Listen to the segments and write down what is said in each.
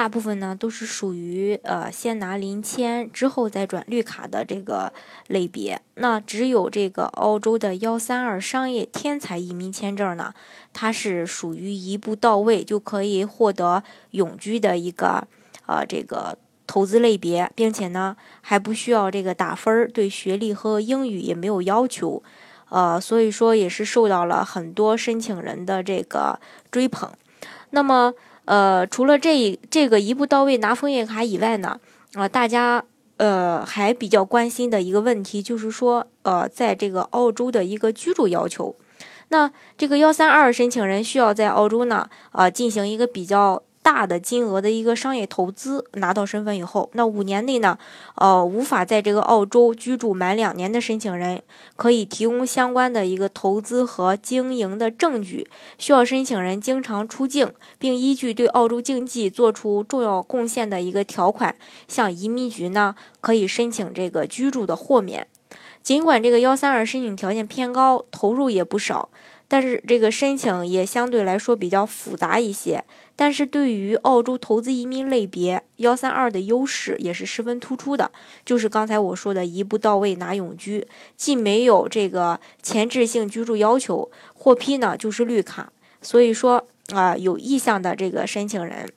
大部分呢都是属于呃先拿临签之后再转绿卡的这个类别。那只有这个澳洲的幺三二商业天才移民签证呢，它是属于一步到位就可以获得永居的一个呃这个投资类别，并且呢还不需要这个打分儿，对学历和英语也没有要求，呃所以说也是受到了很多申请人的这个追捧。那么。呃，除了这一这个一步到位拿枫叶卡以外呢，啊，大家呃还比较关心的一个问题就是说，呃，在这个澳洲的一个居住要求，那这个幺三二申请人需要在澳洲呢，呃，进行一个比较。大的金额的一个商业投资拿到身份以后，那五年内呢，呃，无法在这个澳洲居住满两年的申请人，可以提供相关的一个投资和经营的证据。需要申请人经常出境，并依据对澳洲经济做出重要贡献的一个条款，向移民局呢可以申请这个居住的豁免。尽管这个幺三二申请条件偏高，投入也不少。但是这个申请也相对来说比较复杂一些，但是对于澳洲投资移民类别幺三二的优势也是十分突出的，就是刚才我说的一步到位拿永居，既没有这个前置性居住要求，获批呢就是绿卡，所以说啊有意向的这个申请人，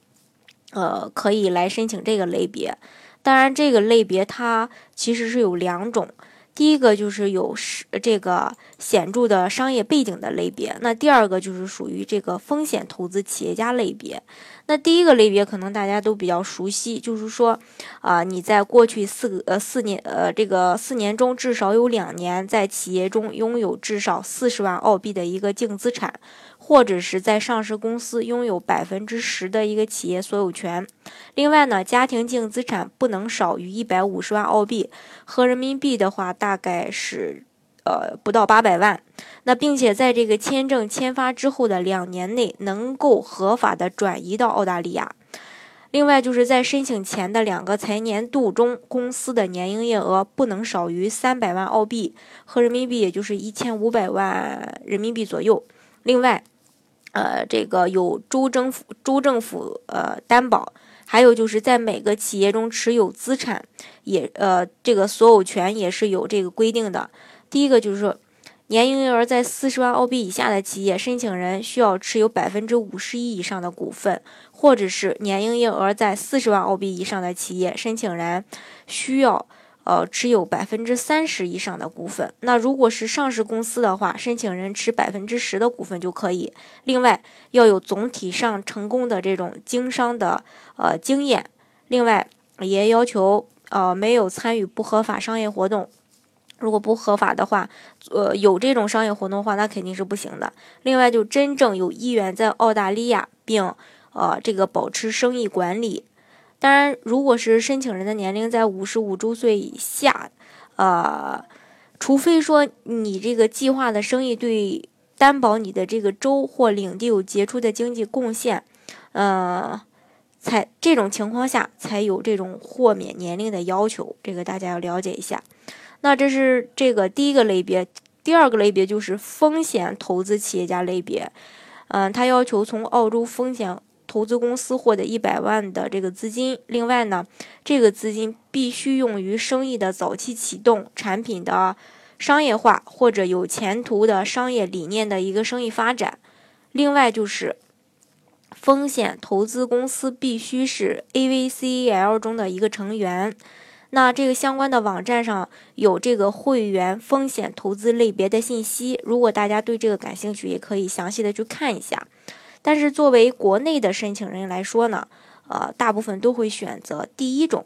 呃可以来申请这个类别，当然这个类别它其实是有两种。第一个就是有是这个显著的商业背景的类别，那第二个就是属于这个风险投资企业家类别。那第一个类别可能大家都比较熟悉，就是说，啊，你在过去四个呃四年呃这个四年中至少有两年在企业中拥有至少四十万澳币的一个净资产。或者是在上市公司拥有百分之十的一个企业所有权，另外呢，家庭净资产不能少于一百五十万澳币，合人民币的话大概是呃不到八百万。那并且在这个签证签发之后的两年内能够合法的转移到澳大利亚。另外就是在申请前的两个财年度中，公司的年营业额不能少于三百万澳币，合人民币也就是一千五百万人民币左右。另外。呃，这个有州政府州政府呃担保，还有就是在每个企业中持有资产也呃这个所有权也是有这个规定的。第一个就是说，年营业额在四十万澳币以下的企业，申请人需要持有百分之五十一以上的股份，或者是年营业额在四十万澳币以上的企业，申请人需要。呃，持有百分之三十以上的股份。那如果是上市公司的话，申请人持百分之十的股份就可以。另外，要有总体上成功的这种经商的呃经验。另外，也要求呃没有参与不合法商业活动。如果不合法的话，呃有这种商业活动的话，那肯定是不行的。另外，就真正有意愿在澳大利亚并呃这个保持生意管理。当然，如果是申请人的年龄在五十五周岁以下，呃，除非说你这个计划的生意对担保你的这个州或领地有杰出的经济贡献，呃，才这种情况下才有这种豁免年龄的要求，这个大家要了解一下。那这是这个第一个类别，第二个类别就是风险投资企业家类别，嗯，他要求从澳洲风险。投资公司获得一百万的这个资金，另外呢，这个资金必须用于生意的早期启动、产品的商业化或者有前途的商业理念的一个生意发展。另外就是风险投资公司必须是 AVCL 中的一个成员。那这个相关的网站上有这个会员风险投资类别的信息，如果大家对这个感兴趣，也可以详细的去看一下。但是作为国内的申请人来说呢，呃，大部分都会选择第一种。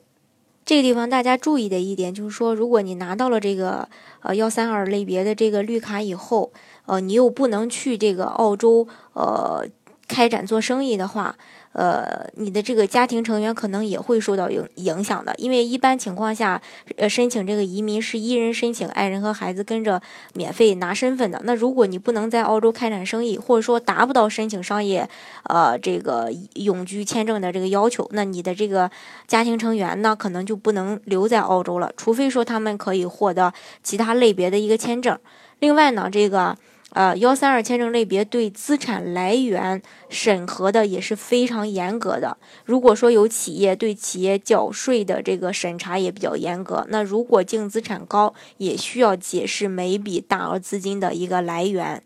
这个地方大家注意的一点就是说，如果你拿到了这个呃幺三二类别的这个绿卡以后，呃，你又不能去这个澳洲呃开展做生意的话，呃，你的这个家庭成员可能也会受到影影响的，因为一般情况下，呃，申请这个移民是一人申请，爱人和孩子跟着免费拿身份的。那如果你不能在澳洲开展生意，或者说达不到申请商业，呃，这个永居签证的这个要求，那你的这个家庭成员呢，可能就不能留在澳洲了，除非说他们可以获得其他类别的一个签证。另外呢，这个。呃，幺三二签证类别对资产来源审核的也是非常严格的。如果说有企业对企业缴税的这个审查也比较严格，那如果净资产高，也需要解释每笔大额资金的一个来源。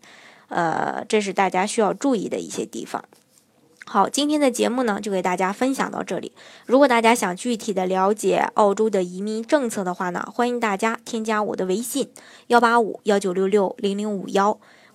呃，这是大家需要注意的一些地方。好，今天的节目呢，就给大家分享到这里。如果大家想具体的了解澳洲的移民政策的话呢，欢迎大家添加我的微信幺八五幺九六六零零五幺，